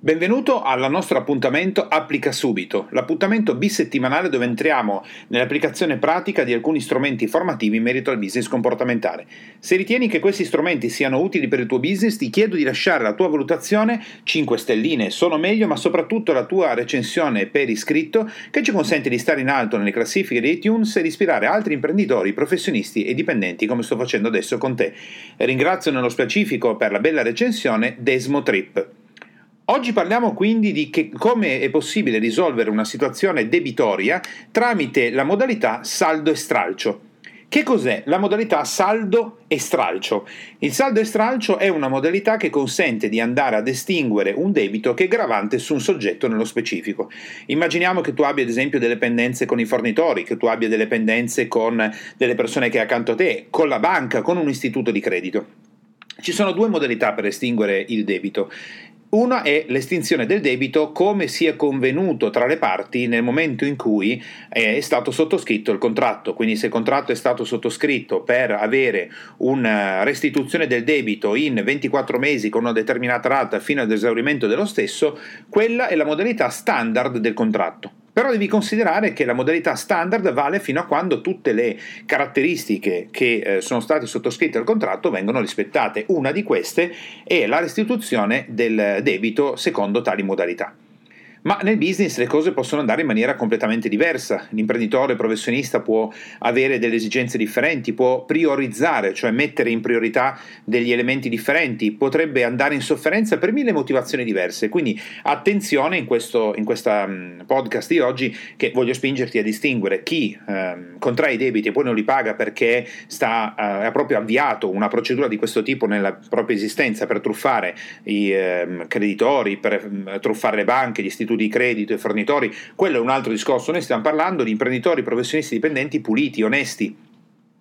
Benvenuto al nostro appuntamento Applica Subito, l'appuntamento bisettimanale dove entriamo nell'applicazione pratica di alcuni strumenti formativi in merito al business comportamentale. Se ritieni che questi strumenti siano utili per il tuo business, ti chiedo di lasciare la tua valutazione, 5 stelline sono meglio, ma soprattutto la tua recensione per iscritto che ci consente di stare in alto nelle classifiche di iTunes e di ispirare altri imprenditori, professionisti e dipendenti come sto facendo adesso con te. Ringrazio nello specifico per la bella recensione Desmo Trip. Oggi parliamo quindi di che, come è possibile risolvere una situazione debitoria tramite la modalità saldo e stralcio. Che cos'è la modalità saldo e stralcio? Il saldo e stralcio è una modalità che consente di andare ad estinguere un debito che è gravante su un soggetto nello specifico. Immaginiamo che tu abbia ad esempio delle pendenze con i fornitori, che tu abbia delle pendenze con delle persone che hai accanto a te, con la banca, con un istituto di credito. Ci sono due modalità per estinguere il debito. Una è l'estinzione del debito come si è convenuto tra le parti nel momento in cui è stato sottoscritto il contratto. Quindi se il contratto è stato sottoscritto per avere una restituzione del debito in 24 mesi con una determinata rata fino ad esaurimento dello stesso, quella è la modalità standard del contratto. Però devi considerare che la modalità standard vale fino a quando tutte le caratteristiche che eh, sono state sottoscritte al contratto vengono rispettate. Una di queste è la restituzione del debito secondo tali modalità. Ma nel business le cose possono andare in maniera completamente diversa. L'imprenditore professionista può avere delle esigenze differenti, può priorizzare, cioè mettere in priorità degli elementi differenti, potrebbe andare in sofferenza per mille motivazioni diverse. Quindi attenzione in questo in questa, um, podcast di oggi che voglio spingerti a distinguere chi um, contrae i debiti e poi non li paga perché sta, uh, ha proprio avviato una procedura di questo tipo nella propria esistenza per truffare i um, creditori, per truffare le banche, gli istituti di credito e fornitori, quello è un altro discorso. Noi stiamo parlando di imprenditori, professionisti dipendenti puliti, onesti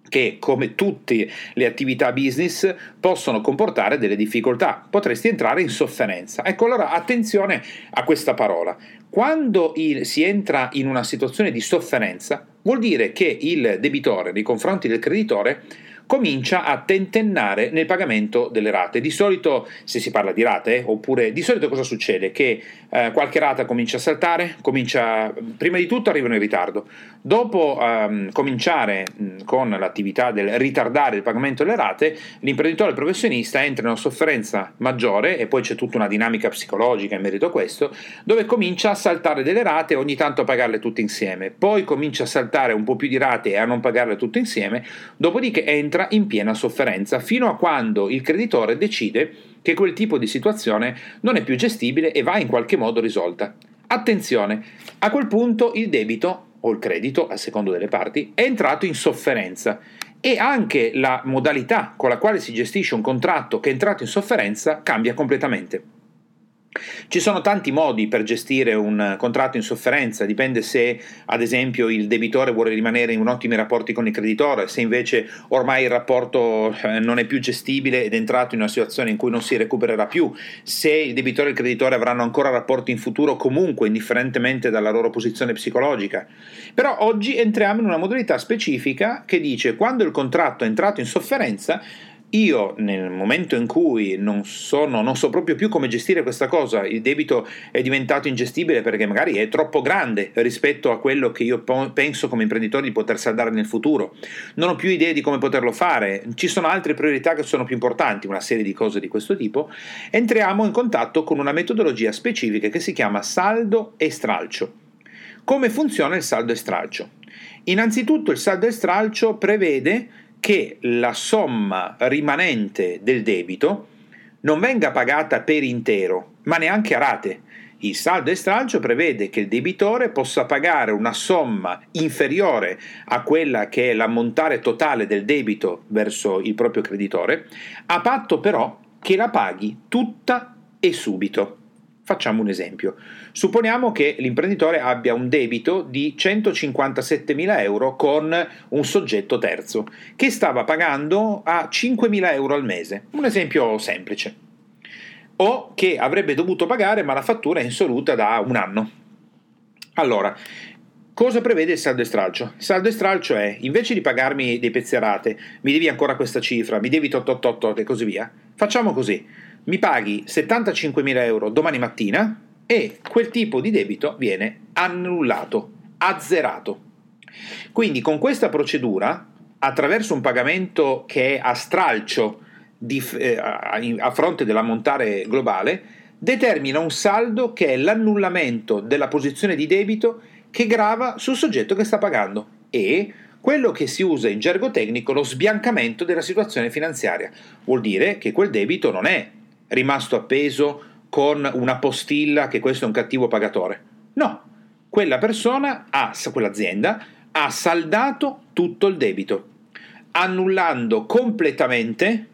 che come tutte le attività business possono comportare delle difficoltà, potresti entrare in sofferenza. Ecco allora attenzione a questa parola. Quando il, si entra in una situazione di sofferenza, vuol dire che il debitore nei confronti del creditore comincia a tentennare nel pagamento delle rate. Di solito, se si parla di rate, oppure di solito cosa succede? Che eh, qualche rata comincia a saltare, comincia, prima di tutto arrivano in ritardo, dopo ehm, cominciare mh, con l'attività del ritardare il pagamento delle rate, l'imprenditore professionista entra in una sofferenza maggiore e poi c'è tutta una dinamica psicologica in merito a questo, dove comincia a saltare delle rate e ogni tanto a pagarle tutte insieme, poi comincia a saltare un po' più di rate e a non pagarle tutte insieme, dopodiché entra in piena sofferenza fino a quando il creditore decide che quel tipo di situazione non è più gestibile e va in qualche modo risolta. Attenzione, a quel punto il debito o il credito, a secondo delle parti, è entrato in sofferenza e anche la modalità con la quale si gestisce un contratto che è entrato in sofferenza cambia completamente. Ci sono tanti modi per gestire un contratto in sofferenza, dipende se ad esempio il debitore vuole rimanere in ottimi rapporti con il creditore, se invece ormai il rapporto eh, non è più gestibile ed è entrato in una situazione in cui non si recupererà più, se il debitore e il creditore avranno ancora rapporti in futuro comunque, indifferentemente dalla loro posizione psicologica. Però oggi entriamo in una modalità specifica che dice quando il contratto è entrato in sofferenza io nel momento in cui non, sono, non so proprio più come gestire questa cosa, il debito è diventato ingestibile perché magari è troppo grande rispetto a quello che io penso come imprenditore di poter saldare nel futuro, non ho più idee di come poterlo fare, ci sono altre priorità che sono più importanti, una serie di cose di questo tipo, entriamo in contatto con una metodologia specifica che si chiama saldo e stralcio. Come funziona il saldo e stralcio? Innanzitutto il saldo e stralcio prevede che la somma rimanente del debito non venga pagata per intero, ma neanche a rate. Il saldo e prevede che il debitore possa pagare una somma inferiore a quella che è l'ammontare totale del debito verso il proprio creditore, a patto però che la paghi tutta e subito. Facciamo un esempio. Supponiamo che l'imprenditore abbia un debito di 157.000 euro con un soggetto terzo che stava pagando a 5.000 euro al mese. Un esempio semplice. o che avrebbe dovuto pagare ma la fattura è insoluta da un anno. Allora, Cosa prevede il saldo e stralcio? Il saldo e stralcio è, invece di pagarmi dei pezzi a rate, mi devi ancora questa cifra, mi devi 888 e così via, facciamo così, mi paghi 75.000 euro domani mattina e quel tipo di debito viene annullato, azzerato. Quindi con questa procedura, attraverso un pagamento che è a stralcio di, eh, a fronte dell'ammontare globale, determina un saldo che è l'annullamento della posizione di debito che grava sul soggetto che sta pagando e quello che si usa in gergo tecnico lo sbiancamento della situazione finanziaria. Vuol dire che quel debito non è rimasto appeso con una postilla che questo è un cattivo pagatore. No, quella persona, ha, quell'azienda, ha saldato tutto il debito, annullando completamente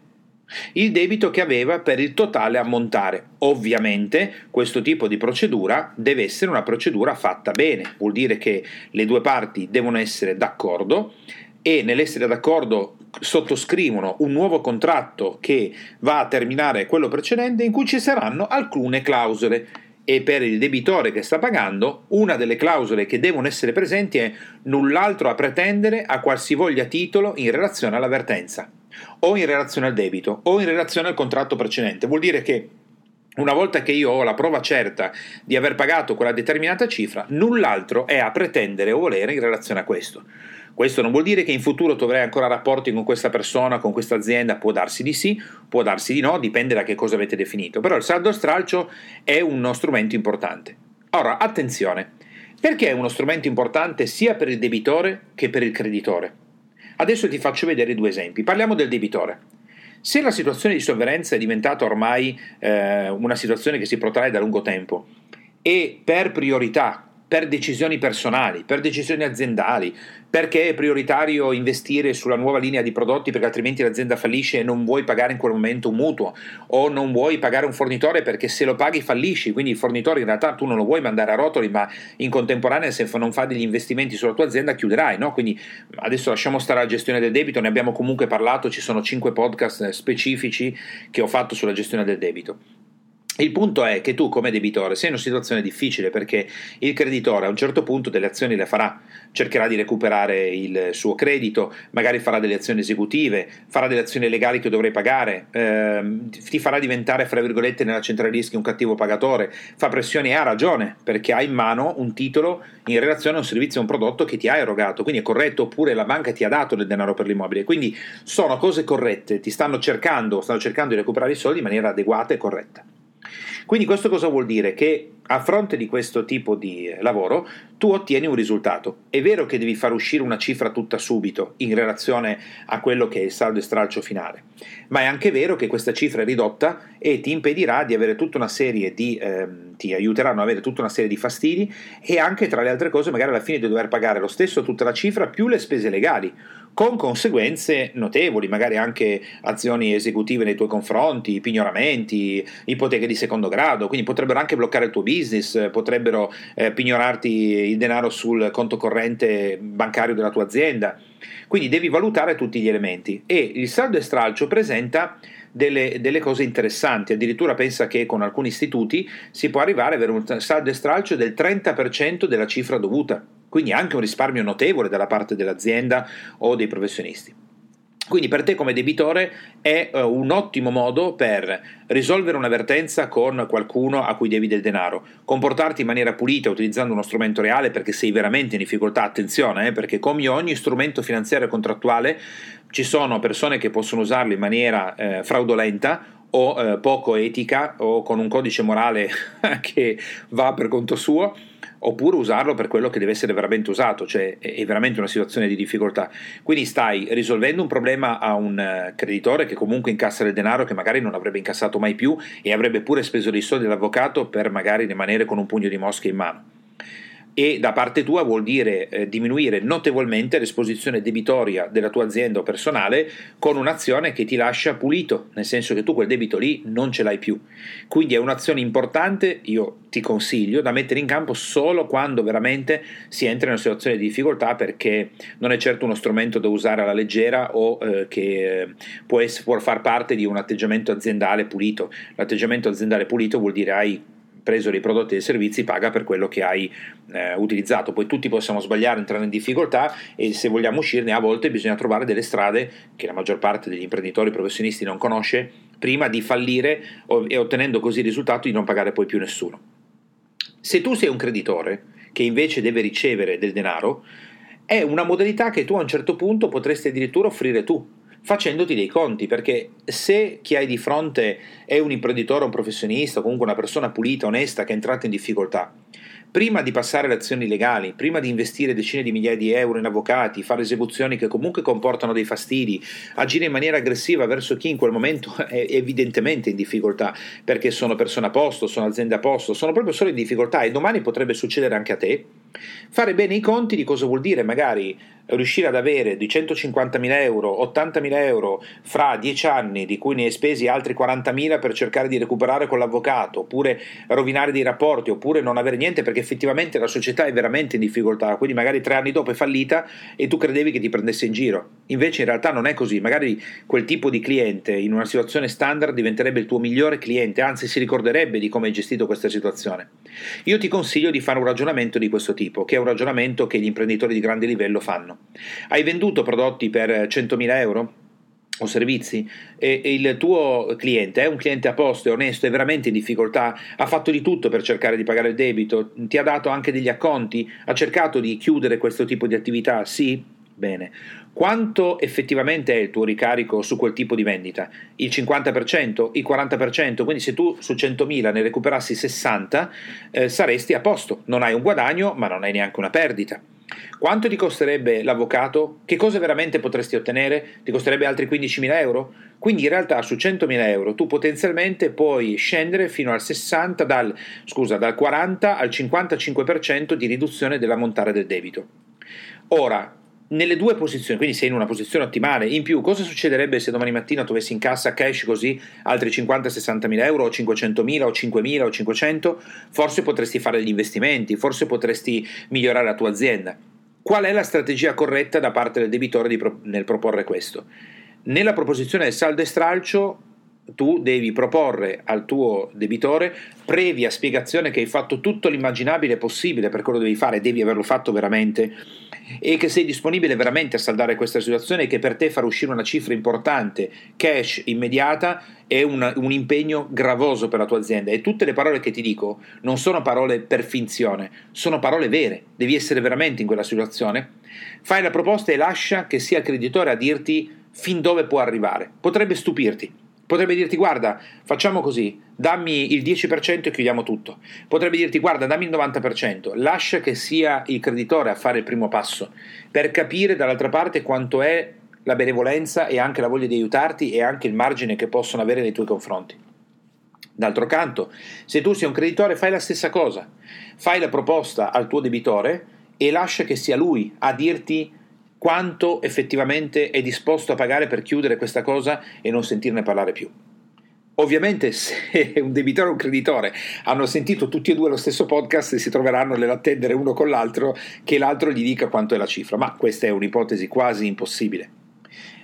il debito che aveva per il totale ammontare. Ovviamente questo tipo di procedura deve essere una procedura fatta bene, vuol dire che le due parti devono essere d'accordo e nell'essere d'accordo sottoscrivono un nuovo contratto che va a terminare quello precedente in cui ci saranno alcune clausole e per il debitore che sta pagando una delle clausole che devono essere presenti è null'altro a pretendere a qualsivoglia titolo in relazione all'avvertenza o in relazione al debito o in relazione al contratto precedente. Vuol dire che una volta che io ho la prova certa di aver pagato quella determinata cifra, null'altro è a pretendere o volere in relazione a questo. Questo non vuol dire che in futuro tu avrai ancora rapporti con questa persona, con questa azienda, può darsi di sì, può darsi di no, dipende da che cosa avete definito, però il saldo stralcio è uno strumento importante. Ora, attenzione, perché è uno strumento importante sia per il debitore che per il creditore? Adesso ti faccio vedere due esempi. Parliamo del debitore. Se la situazione di sovverenza è diventata ormai eh, una situazione che si protrae da lungo tempo e per priorità per decisioni personali, per decisioni aziendali, perché è prioritario investire sulla nuova linea di prodotti perché altrimenti l'azienda fallisce e non vuoi pagare in quel momento un mutuo o non vuoi pagare un fornitore perché se lo paghi fallisci, quindi il fornitore in realtà tu non lo vuoi mandare a rotoli ma in contemporanea se non fa degli investimenti sulla tua azienda chiuderai, no? quindi adesso lasciamo stare la gestione del debito, ne abbiamo comunque parlato, ci sono 5 podcast specifici che ho fatto sulla gestione del debito. Il punto è che tu come debitore sei in una situazione difficile perché il creditore a un certo punto delle azioni le farà, cercherà di recuperare il suo credito, magari farà delle azioni esecutive, farà delle azioni legali che dovrai pagare, ehm, ti farà diventare, fra virgolette, nella centrale rischi un cattivo pagatore, fa pressioni e ha ragione perché ha in mano un titolo in relazione a un servizio o un prodotto che ti ha erogato, quindi è corretto, oppure la banca ti ha dato del denaro per l'immobile, quindi sono cose corrette, ti stanno cercando, stanno cercando di recuperare i soldi in maniera adeguata e corretta. Quindi questo cosa vuol dire? Che a fronte di questo tipo di lavoro tu ottieni un risultato. È vero che devi far uscire una cifra tutta subito in relazione a quello che è il saldo e stralcio finale, ma è anche vero che questa cifra è ridotta e ti impedirà di avere tutta una serie di ehm, ti aiuteranno ad avere tutta una serie di fastidi e anche tra le altre cose magari alla fine di dover pagare lo stesso tutta la cifra più le spese legali con conseguenze notevoli, magari anche azioni esecutive nei tuoi confronti, pignoramenti, ipoteche di secondo grado, quindi potrebbero anche bloccare il tuo business, potrebbero eh, pignorarti il denaro sul conto corrente bancario della tua azienda. Quindi devi valutare tutti gli elementi e il saldo e stralcio presenta delle, delle, cose interessanti. Addirittura pensa che con alcuni istituti si può arrivare ad avere un saldo e stralcio del 30% della cifra dovuta quindi anche un risparmio notevole dalla parte dell'azienda o dei professionisti. Quindi per te come debitore è uh, un ottimo modo per risolvere un'avvertenza con qualcuno a cui devi del denaro, comportarti in maniera pulita utilizzando uno strumento reale perché sei veramente in difficoltà, attenzione, eh, perché come ogni strumento finanziario contrattuale ci sono persone che possono usarlo in maniera eh, fraudolenta o eh, poco etica o con un codice morale che va per conto suo oppure usarlo per quello che deve essere veramente usato, cioè è veramente una situazione di difficoltà. Quindi stai risolvendo un problema a un eh, creditore che comunque incassa del denaro che magari non avrebbe incassato mai più e avrebbe pure speso dei soldi dell'avvocato per magari rimanere con un pugno di mosche in mano. E da parte tua vuol dire eh, diminuire notevolmente l'esposizione debitoria della tua azienda o personale con un'azione che ti lascia pulito, nel senso che tu quel debito lì non ce l'hai più. Quindi è un'azione importante, io ti consiglio, da mettere in campo solo quando veramente si entra in una situazione di difficoltà perché non è certo uno strumento da usare alla leggera o eh, che eh, può, essere, può far parte di un atteggiamento aziendale pulito. L'atteggiamento aziendale pulito vuol dire hai preso dei prodotti e dei servizi paga per quello che hai eh, utilizzato. Poi tutti possiamo sbagliare, entrare in difficoltà e se vogliamo uscirne a volte bisogna trovare delle strade che la maggior parte degli imprenditori professionisti non conosce prima di fallire e ottenendo così il risultato di non pagare poi più nessuno. Se tu sei un creditore che invece deve ricevere del denaro, è una modalità che tu a un certo punto potresti addirittura offrire tu facendoti dei conti, perché se chi hai di fronte è un imprenditore, un professionista, comunque una persona pulita, onesta, che è entrata in difficoltà, prima di passare le azioni legali, prima di investire decine di migliaia di euro in avvocati, fare esecuzioni che comunque comportano dei fastidi, agire in maniera aggressiva verso chi in quel momento è evidentemente in difficoltà, perché sono persone a posto, sono aziende a posto, sono proprio solo in difficoltà e domani potrebbe succedere anche a te, fare bene i conti di cosa vuol dire magari riuscire ad avere di 150.000 euro, 80.000 euro fra 10 anni, di cui ne hai spesi altri 40.000 per cercare di recuperare con l'avvocato, oppure rovinare dei rapporti, oppure non avere niente perché effettivamente la società è veramente in difficoltà, quindi magari tre anni dopo è fallita e tu credevi che ti prendesse in giro. Invece in realtà non è così, magari quel tipo di cliente in una situazione standard diventerebbe il tuo migliore cliente, anzi si ricorderebbe di come hai gestito questa situazione. Io ti consiglio di fare un ragionamento di questo tipo, che è un ragionamento che gli imprenditori di grande livello fanno. Hai venduto prodotti per 100.000 euro? o servizi e, il tuo cliente è un cliente a posto, è onesto, è veramente in difficoltà, ha fatto di tutto per cercare di pagare il debito, ti ha dato anche degli acconti, ha cercato di chiudere questo tipo di attività? Sì? Bene. Quanto effettivamente è il tuo ricarico su quel tipo di vendita? Il 50%? Il 40%? Quindi se tu su 100.000 ne recuperassi 60 eh, saresti a posto, non hai un guadagno ma non hai neanche una perdita. Quanto ti costerebbe l'avvocato? Che cosa veramente potresti ottenere? Ti costerebbe altri 15.000 euro? Quindi in realtà su 100.000 euro tu potenzialmente puoi scendere fino al 60, dal, scusa, dal 40 al 55% di riduzione dell'ammontare del debito. Ora, nelle due posizioni, quindi sei in una posizione ottimale. In più, cosa succederebbe se domani mattina tu avessi in cassa cash così altri 50-60 mila euro, o 500 mila, o 5 mila, o 500? Forse potresti fare degli investimenti, forse potresti migliorare la tua azienda. Qual è la strategia corretta da parte del debitore pro- nel proporre questo? Nella proposizione del saldo e stralcio tu devi proporre al tuo debitore, previa spiegazione che hai fatto tutto l'immaginabile possibile per quello che devi fare, devi averlo fatto veramente, e che sei disponibile veramente a saldare questa situazione e che per te far uscire una cifra importante, cash immediata, è un, un impegno gravoso per la tua azienda. E tutte le parole che ti dico non sono parole per finzione, sono parole vere, devi essere veramente in quella situazione. Fai la proposta e lascia che sia il creditore a dirti fin dove può arrivare. Potrebbe stupirti Potrebbe dirti guarda, facciamo così, dammi il 10% e chiudiamo tutto. Potrebbe dirti guarda, dammi il 90%, lascia che sia il creditore a fare il primo passo, per capire dall'altra parte quanto è la benevolenza e anche la voglia di aiutarti e anche il margine che possono avere nei tuoi confronti. D'altro canto, se tu sei un creditore fai la stessa cosa, fai la proposta al tuo debitore e lascia che sia lui a dirti quanto effettivamente è disposto a pagare per chiudere questa cosa e non sentirne parlare più. Ovviamente se un debitore e un creditore hanno sentito tutti e due lo stesso podcast si troveranno nell'attendere uno con l'altro che l'altro gli dica quanto è la cifra, ma questa è un'ipotesi quasi impossibile.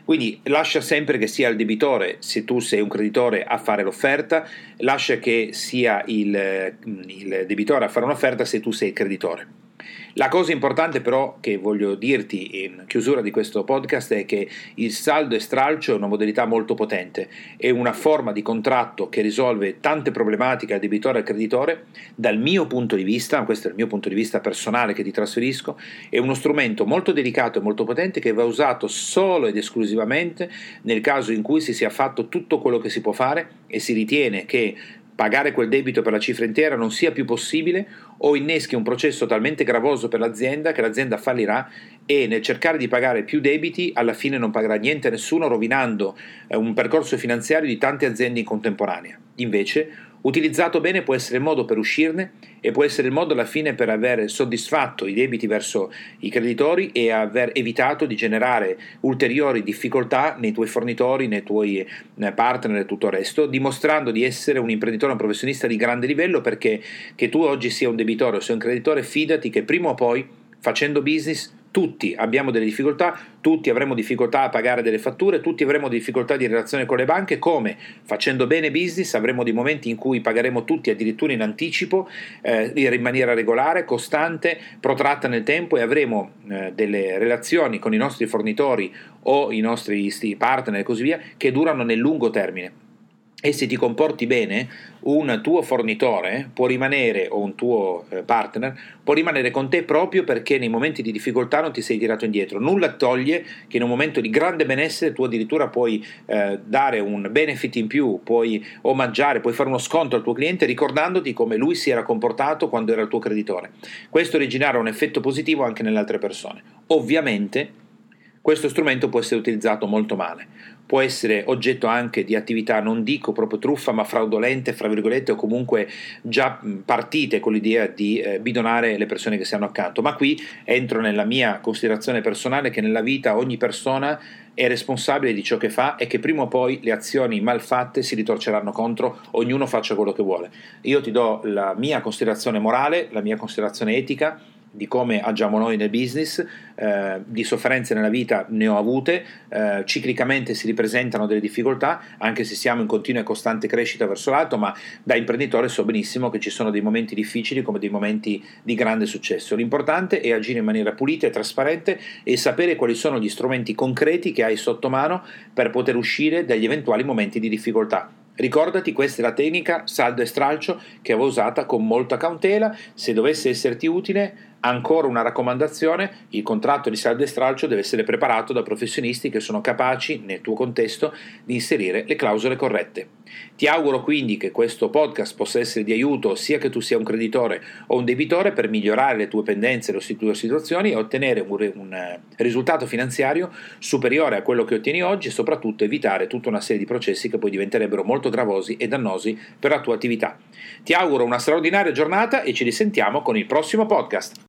Quindi lascia sempre che sia il debitore, se tu sei un creditore, a fare l'offerta, lascia che sia il, il debitore a fare un'offerta se tu sei il creditore. La cosa importante però che voglio dirti in chiusura di questo podcast è che il saldo e stralcio è una modalità molto potente, è una forma di contratto che risolve tante problematiche al debitore e al creditore, dal mio punto di vista, questo è il mio punto di vista personale che ti trasferisco, è uno strumento molto delicato e molto potente che va usato solo ed esclusivamente nel caso in cui si sia fatto tutto quello che si può fare e si ritiene che pagare quel debito per la cifra intera non sia più possibile o inneschi un processo talmente gravoso per l'azienda che l'azienda fallirà e nel cercare di pagare più debiti alla fine non pagherà niente a nessuno rovinando eh, un percorso finanziario di tante aziende in contemporanea. Invece Utilizzato bene può essere il modo per uscirne e può essere il modo alla fine per aver soddisfatto i debiti verso i creditori e aver evitato di generare ulteriori difficoltà nei tuoi fornitori, nei tuoi eh, partner e tutto il resto, dimostrando di essere un imprenditore, un professionista di grande livello perché che tu oggi sia un debitore o sia un creditore, fidati che prima o poi facendo business tutti abbiamo delle difficoltà, tutti avremo difficoltà a pagare delle fatture, tutti avremo difficoltà di relazione con le banche, come facendo bene business avremo dei momenti in cui pagheremo tutti addirittura in anticipo, eh, in maniera regolare, costante, protratta nel tempo e avremo eh, delle relazioni con i nostri fornitori o i nostri partner e così via che durano nel lungo termine e se ti comporti bene, un tuo fornitore può rimanere, o un tuo eh, partner, può rimanere con te proprio perché nei momenti di difficoltà non ti sei tirato indietro. Nulla toglie che in un momento di grande benessere tu addirittura puoi eh, dare un benefit in più, puoi omaggiare, puoi fare uno sconto al tuo cliente ricordandoti come lui si era comportato quando era il tuo creditore. Questo originare un effetto positivo anche nelle altre persone. Ovviamente questo strumento può essere utilizzato molto male può essere oggetto anche di attività, non dico proprio truffa, ma fraudolente, fra virgolette, o comunque già partite con l'idea di eh, bidonare le persone che si hanno accanto. Ma qui entro nella mia considerazione personale che nella vita ogni persona è responsabile di ciò che fa e che prima o poi le azioni malfatte si ritorceranno contro, ognuno faccia quello che vuole. Io ti do la mia considerazione morale, la mia considerazione etica di come agiamo noi nel business, eh, di sofferenze nella vita ne ho avute, eh, ciclicamente si ripresentano delle difficoltà, anche se siamo in continua e costante crescita verso l'alto, ma da imprenditore so benissimo che ci sono dei momenti difficili come dei momenti di grande successo. L'importante è agire in maniera pulita e trasparente e sapere quali sono gli strumenti concreti che hai sotto mano per poter uscire dagli eventuali momenti di difficoltà. Ricordati, questa è la tecnica saldo e stralcio che avevo usata con molta cautela. Se dovesse esserti utile, Ancora una raccomandazione, il contratto di saldo e stralcio deve essere preparato da professionisti che sono capaci, nel tuo contesto, di inserire le clausole corrette. Ti auguro quindi che questo podcast possa essere di aiuto sia che tu sia un creditore o un debitore per migliorare le tue pendenze, le tue situazioni e ottenere un, un eh, risultato finanziario superiore a quello che ottieni oggi e soprattutto evitare tutta una serie di processi che poi diventerebbero molto gravosi e dannosi per la tua attività. Ti auguro una straordinaria giornata e ci risentiamo con il prossimo podcast.